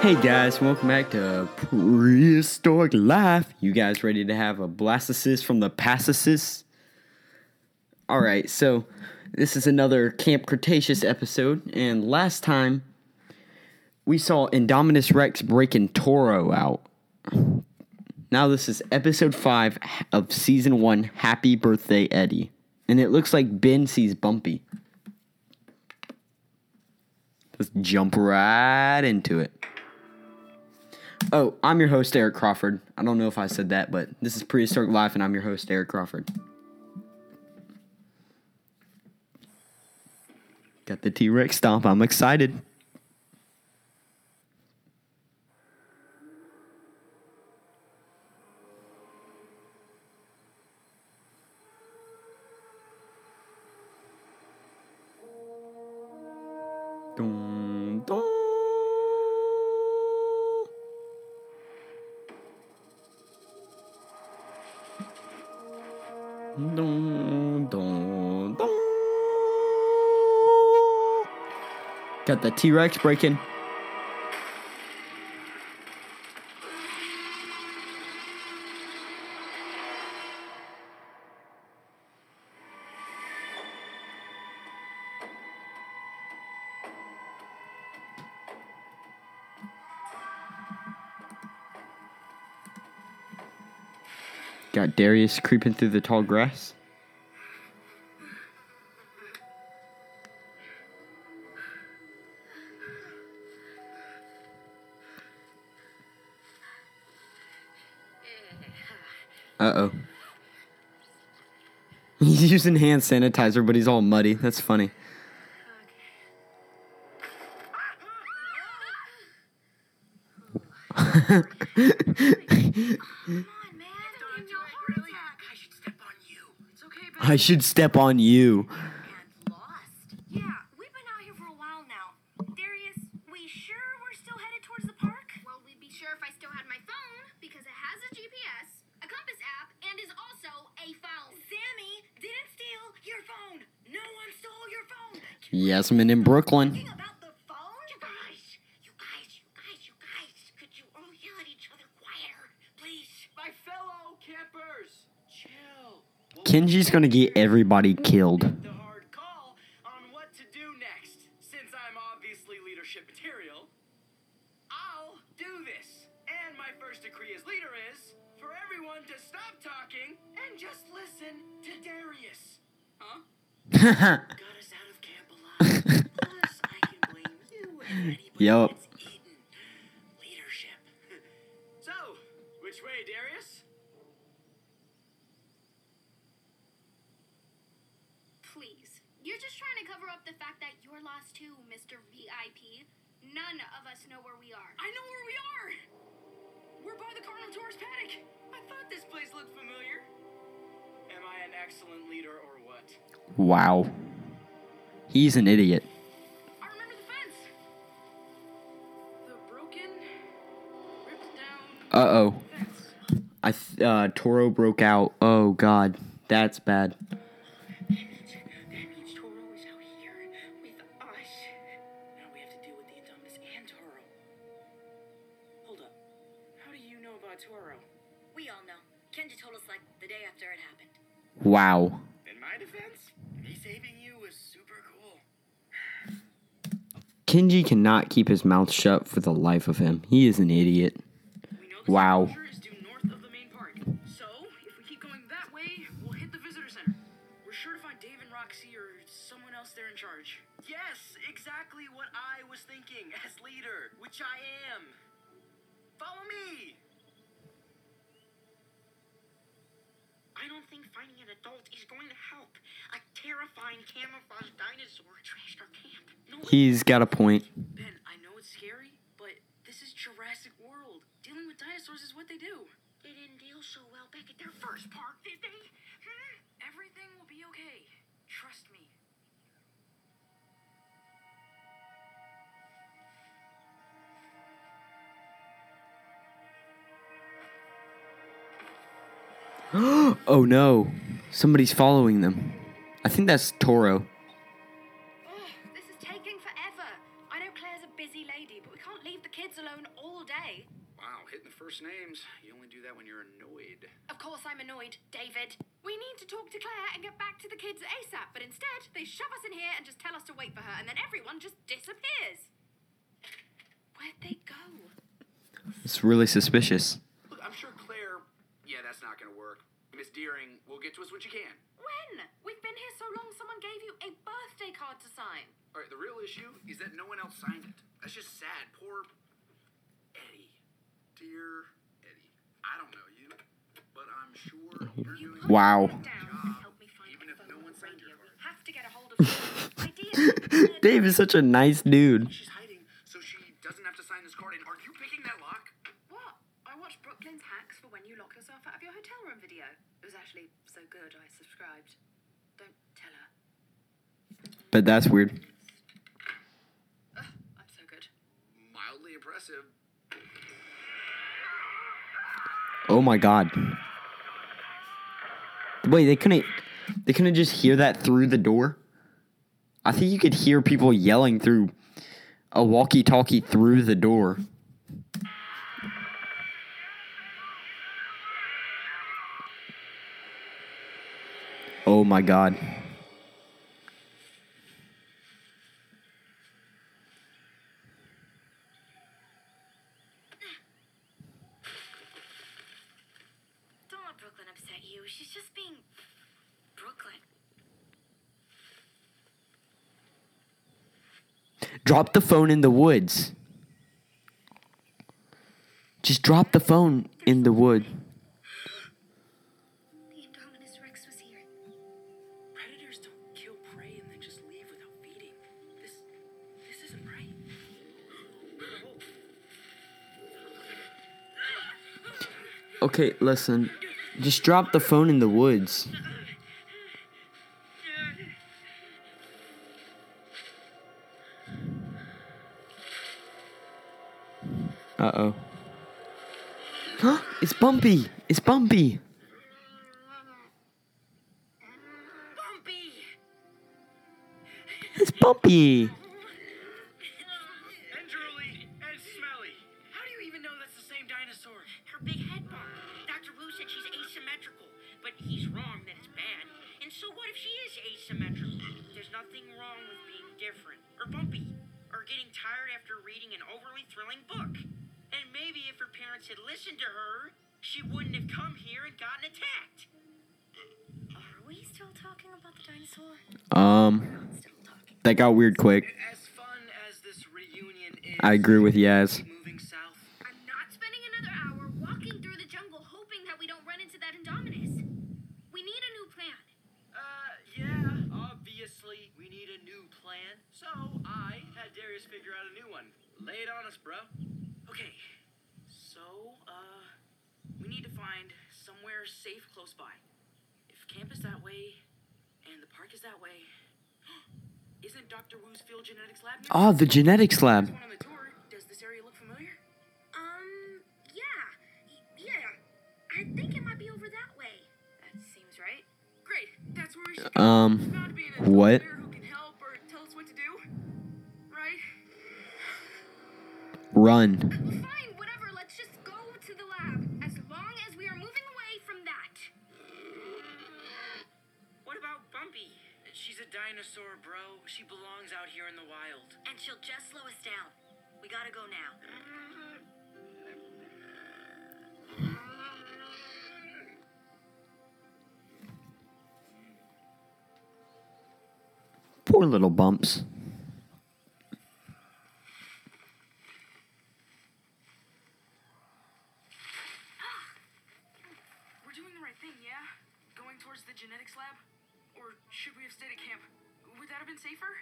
Hey guys, welcome back to Prehistoric Life. You guys ready to have a blastocyst from the Pasticus? Alright, so this is another Camp Cretaceous episode, and last time we saw Indominus Rex breaking Toro out. Now this is episode 5 of season 1, Happy Birthday Eddie. And it looks like Ben sees Bumpy. Let's jump right into it. Oh, I'm your host, Eric Crawford. I don't know if I said that, but this is Prehistoric Life, and I'm your host, Eric Crawford. Got the T Rex stomp. I'm excited. Dun. Dun, dun, dun. Got the T Rex breaking. Got Darius creeping through the tall grass. Uh oh. He's using hand sanitizer, but he's all muddy. That's funny. Come on, man. Don't give me a heart attack. I should step on you. It's okay, I should step on you. And lost. Yeah, we've been out here for a while now. Darius, we sure we're still headed towards the park? Well, we'd be sure if I still had my phone because it has a GPS, a compass app, and is also a phone. Sammy didn't steal your phone. No one stole your phone. Yasmin in Brooklynn. Talking about the phone? You guys, you guys, you guys, you guys. Could you all yell at each other quieter, please? My fellow campers, chill. We'll Kenji's gonna get everybody killed. Trying to cover up the fact that you're lost too, Mr. VIP. None of us know where we are. I know where we are. We're by the Carnotaurus paddock. I thought this place looked familiar. Am I an excellent leader or what? Wow. He's an idiot. I remember the fence. The broken, ripped down Uh oh. fence. I th- uh Toro broke out. Oh god. That's bad. Wow. In my defense, me saving you was super cool. Kenji cannot keep his mouth shut for the life of him. He is an idiot. We know the Wow. closure is due north of the main park. So, if we keep going that way, we'll hit the visitor center. We're sure to find Dave and Roxy or someone else there in charge. Yes, exactly what I was thinking as leader, which I am. Follow me. I don't think finding an adult is going to help. A terrifying camouflage dinosaur trashed our camp. No, He's got a point. Ben, I know it's scary, but this is Jurassic World. Dealing with dinosaurs is what they do. They didn't deal so well back at their first park, did they? Hmm? Everything will be okay. Trust me. oh no. Somebody's following them. I think that's Toro. Ugh, this is taking forever. I I know Claire's a busy lady, but we can't leave the kids alone all day. Wow, hitting the first names. You only do that when you're annoyed. Of course, I'm annoyed, David. We need to talk to Claire and get back to the kids ASAP, but instead, they shove us in here and just tell us to wait for her, and then everyone just disappears. Where'd they go? It's really suspicious. Look, I'm sure Claire. Yeah, that's not gonna work. Miss Dearing will get to us when she can. When? We've been here so long, someone gave you a birthday card to sign. All right, the real issue is that no one else signed it. That's just sad. Poor Eddie. Dear Eddie. I don't know you, but I'm sure you're doing Wow. your foot and help me find Even if no one signed your card. have to get a hold of Dave is such a nice dude. She's hiding so she doesn't have to sign this card. And are you picking that lock? What? I watched Brooklynn's hacks for when you lock yourself out of your hotel room video. It was actually so good I subscribed. Don't tell her. But that's weird. Ugh, I'm so good. Mildly impressive. Oh my god. Wait, they couldn't they couldn't just hear that through the door? I think you could hear people yelling through a walkie-talkie through the door. Oh my god. Don't let Brooklynn upset you. She's just being Brooklynn. Drop the phone in the woods. Just drop the phone in the wood. The Indominus Rex was here. Predators don't kill prey and then just leave without feeding. This, this isn't right. Okay, listen. Just drop the phone in the woods. Uh oh. Huh? It's Bumpy! It's Bumpy! Bumpy! It's Bumpy! Her, she wouldn't have come here and gotten attacked. Are we still talking about the dinosaur? Um, that got weird quick. As fun as this reunion is, I agree with Yaz. keep moving south. I'm not spending another hour walking through the jungle hoping that we don't run into that Indominus. We need a new plan. Uh, yeah, obviously we need a new plan. So I had Darius figure out a new one. Lay it on us, bro. Okay, so, uh, we need to find somewhere safe close by. If camp is that way, and the park is that way, isn't Dr. Wu's field genetics lab near? Oh, the genetics lab. There's the. Does this area look familiar? Um, yeah. Y- Yeah. I think it might be over that way. That seems right. Great, that's where we should go. Um, There's bound to be an adult what? there who dinosaur, bro. She belongs out here in the wild. And she'll just slow us down. We gotta go now. Poor little bumps. We're doing the right thing, yeah? Going towards the genetics lab? Or should we have stayed at camp? Would that have been safer?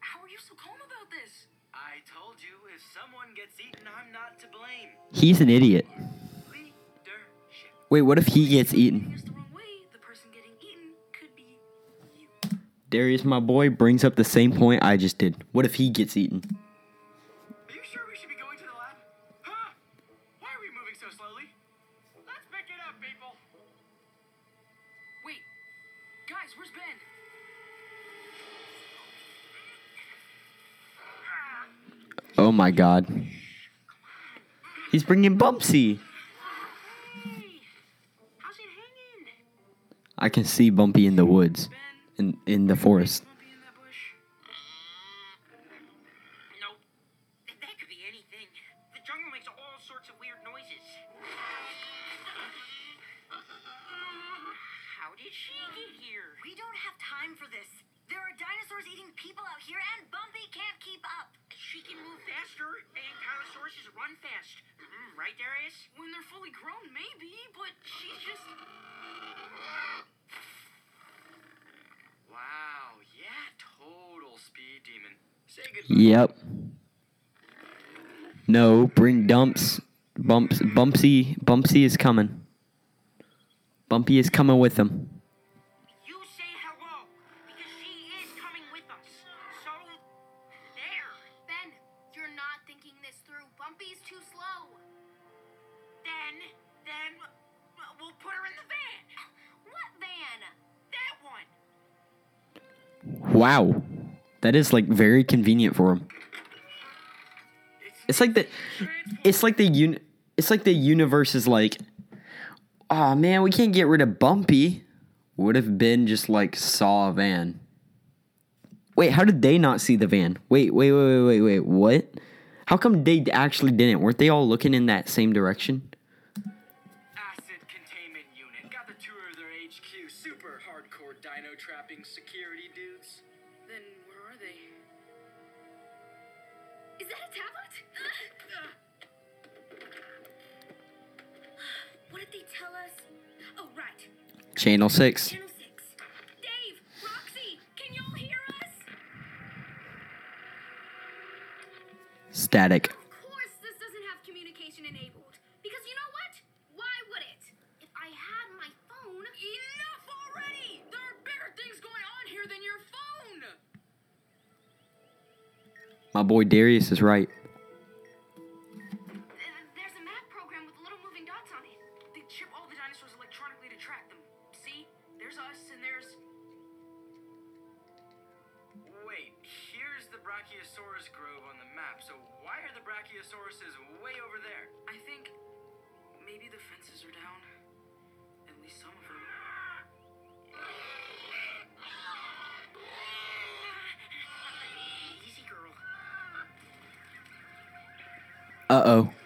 How are you so calm about this? I told you, if someone gets eaten, I'm not to blame. He's an idiot. Leadership. Wait, what if he gets eaten? us the wrong way, the person getting eaten could be you. Darius, my boy, brings up the same point I just did. What if he gets eaten? my god. He's bringing Bumpsy. I can see Bumpy in the woods, in in the forest. Bumpsy, Bumpsy is coming. Bumpy is coming with him. You say hello because she is coming with us. So there. Ben, you're not thinking this through. Bumpy's too slow. Then, then we'll put her in the van. What van? That one. Wow. That is like very convenient for him. It's like the it's like the unit it's like the universe is like, oh man, we can't get rid of Bumpy. Would have been just like saw a van. Wait, how did they not see the van? Wait, wait, wait, wait, wait, wait. What? How come they actually didn't? Weren't they all looking in that same direction? Asset containment unit got the tour of their HQ. Super hardcore dino trapping security dudes. Then where are they? Is that a tablet? Channel 6. Static. Of course this doesn't have communication enabled. Because you know what? Why would it? If I had my phone... Enough already! There are bigger things going on here than your phone! My boy Darius is right. forest is way over there. I think maybe the fences are down. At least some of them. Uh oh.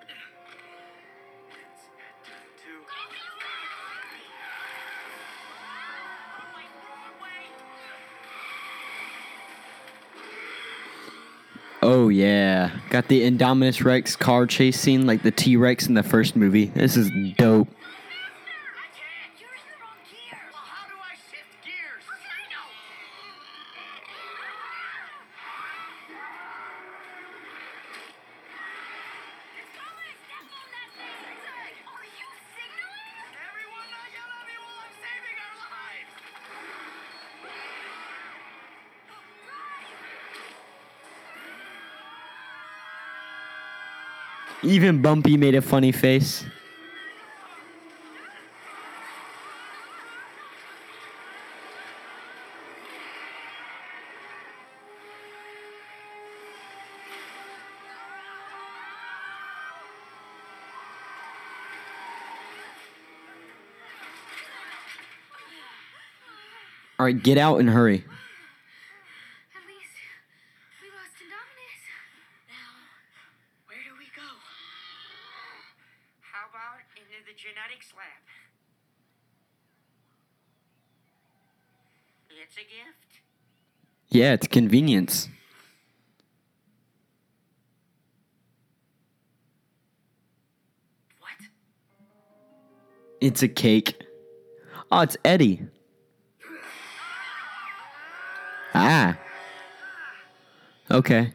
yeah, got the Indominus Rex car chase scene like the T Rex in the first movie. This is Even Bumpy made a funny face. All right, get out and hurry. It's a gift. Yeah, it's convenience. What? It's a cake. Oh, it's Eddie. Ah. Okay.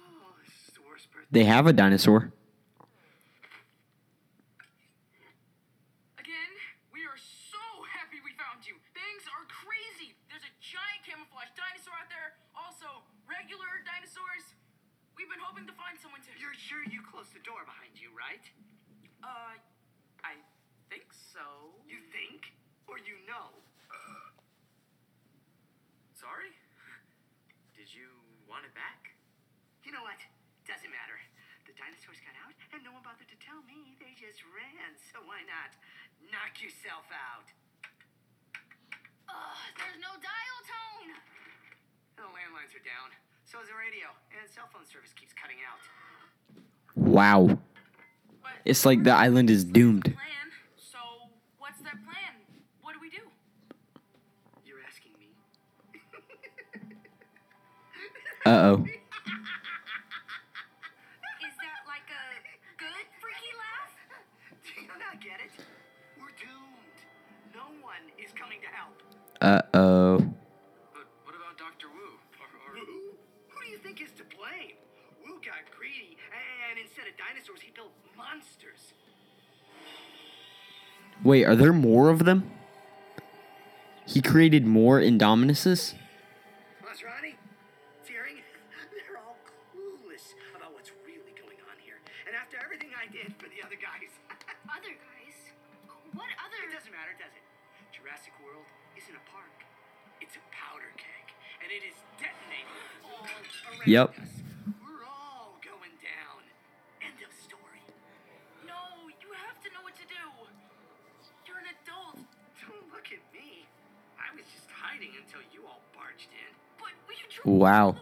Oh, they have a dinosaur. The door behind you, right? Uh, I think so. You think? Or you know? Sorry? Did you want it back? You know what? Doesn't matter. The dinosaurs got out, and no one bothered to tell me. They just ran, so why not? Knock yourself out. Ugh, there's no dial tone. The landlines are down. So is the radio, and cell phone service keeps cutting out. Wow. But It's like the island is doomed. plan. So, what's that plan? What do we do? You're asking me? Uh oh. Is that like a good freaky laugh? Do you not get it? We're doomed. No one is coming to help. Uh oh. Wait, are there more of them? He created more Indominuses? Masrani? Dearing? They're all clueless about what's really going on here. And after everything I did for the other guys, Other guys? What other? it doesn't matter, does it? Jurassic World isn't a park. It's a powder keg. And it is detonating all around Yep. Wow.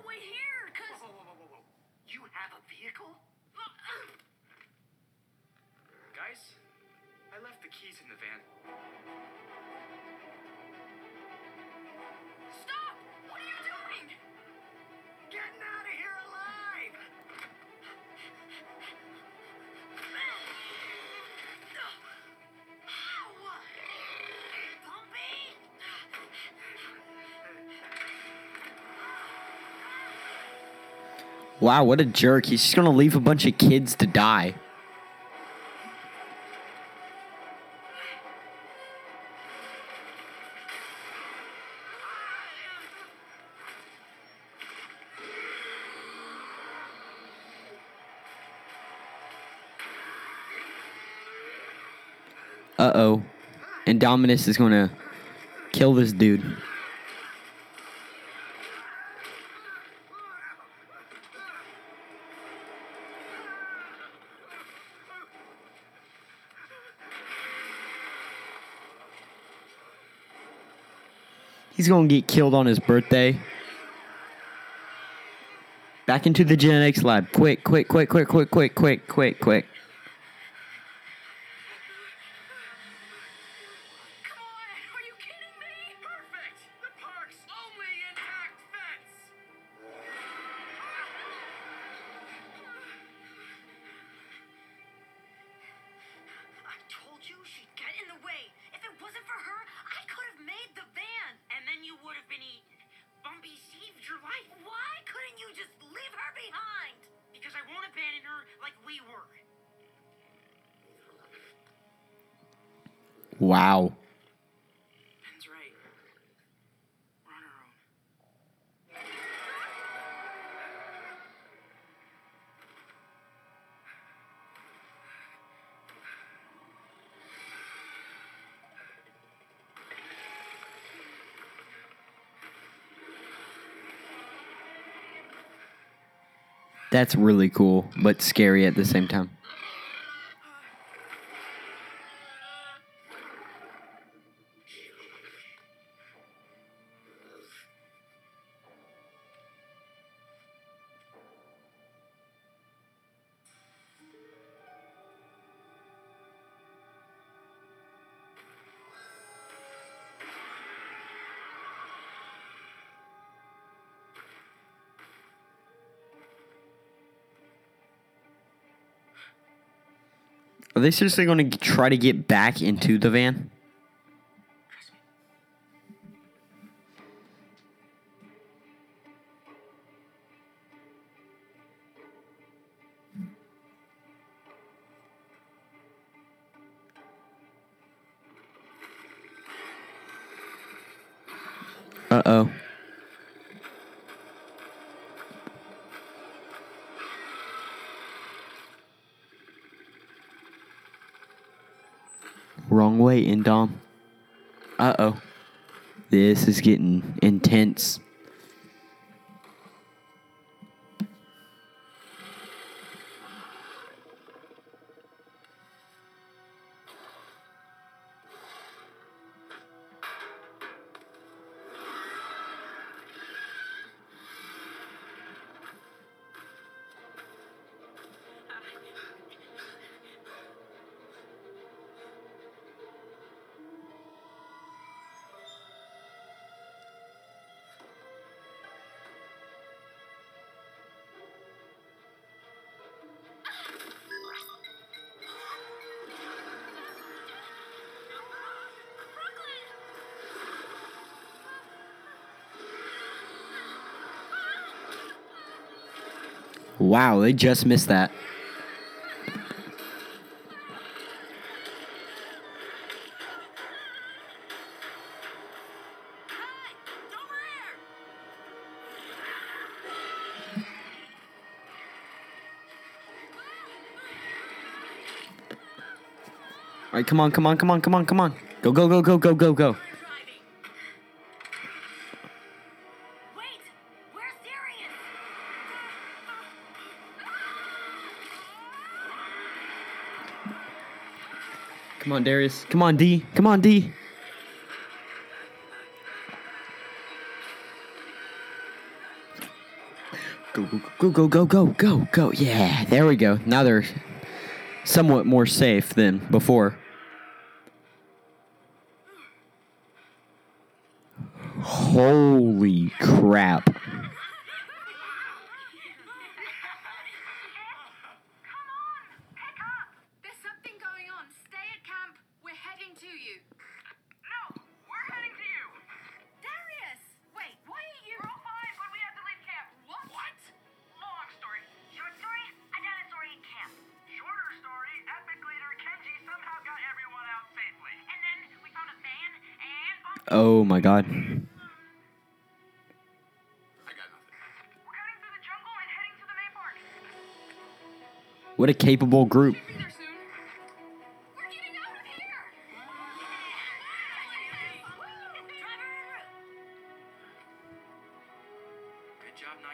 Wow, what a jerk. He's just gonna leave a bunch of kids to die. Uh oh. Indominus is gonna kill this dude. He's gonna get killed on his birthday. Back into the genetics lab. Quick, quick, quick, quick, quick, quick, quick, quick, quick. Wow. Ben's right. We're on our own. That's really cool, but scary at the same time. Are they seriously going to try to get back into the van? Uh oh. Way, Indom. Uh oh. This is getting intense. Wow, they just missed that. All right, come on, come on, come on, come on, come on. Go, go, go, go, go, go, go. Come on, Darius. Come on, D. Come on, D. Go, go, go, go, go, go, go. Yeah, there we go. Now they're somewhat more safe than before.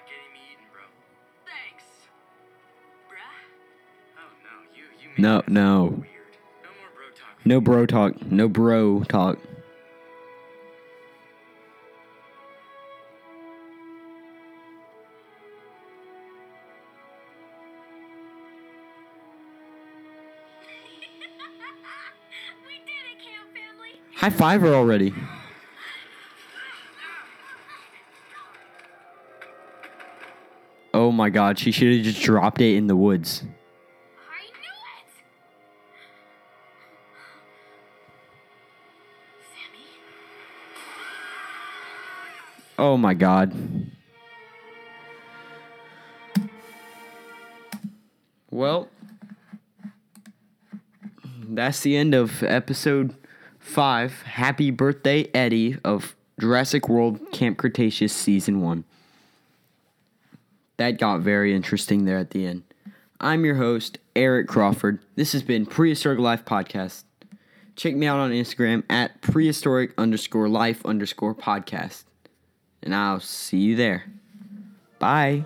Getting me eaten, bro. Thanks. Bruh. Oh no, you you made No, me no. weird. No more bro talk. No bro talk. It, camp family. High five her already. Oh my god, she should have just dropped it in the woods. I knew it. Sammy. Oh my god. Well, that's the end of episode five. Happy birthday, Eddie, of Jurassic World Camp Cretaceous Season 1. That got very interesting there at the end. I'm your host, Eric Crawford. This has been Prehistoric Life Podcast. Check me out on Instagram at prehistoric underscore life underscore podcast. And I'll see you there. Bye.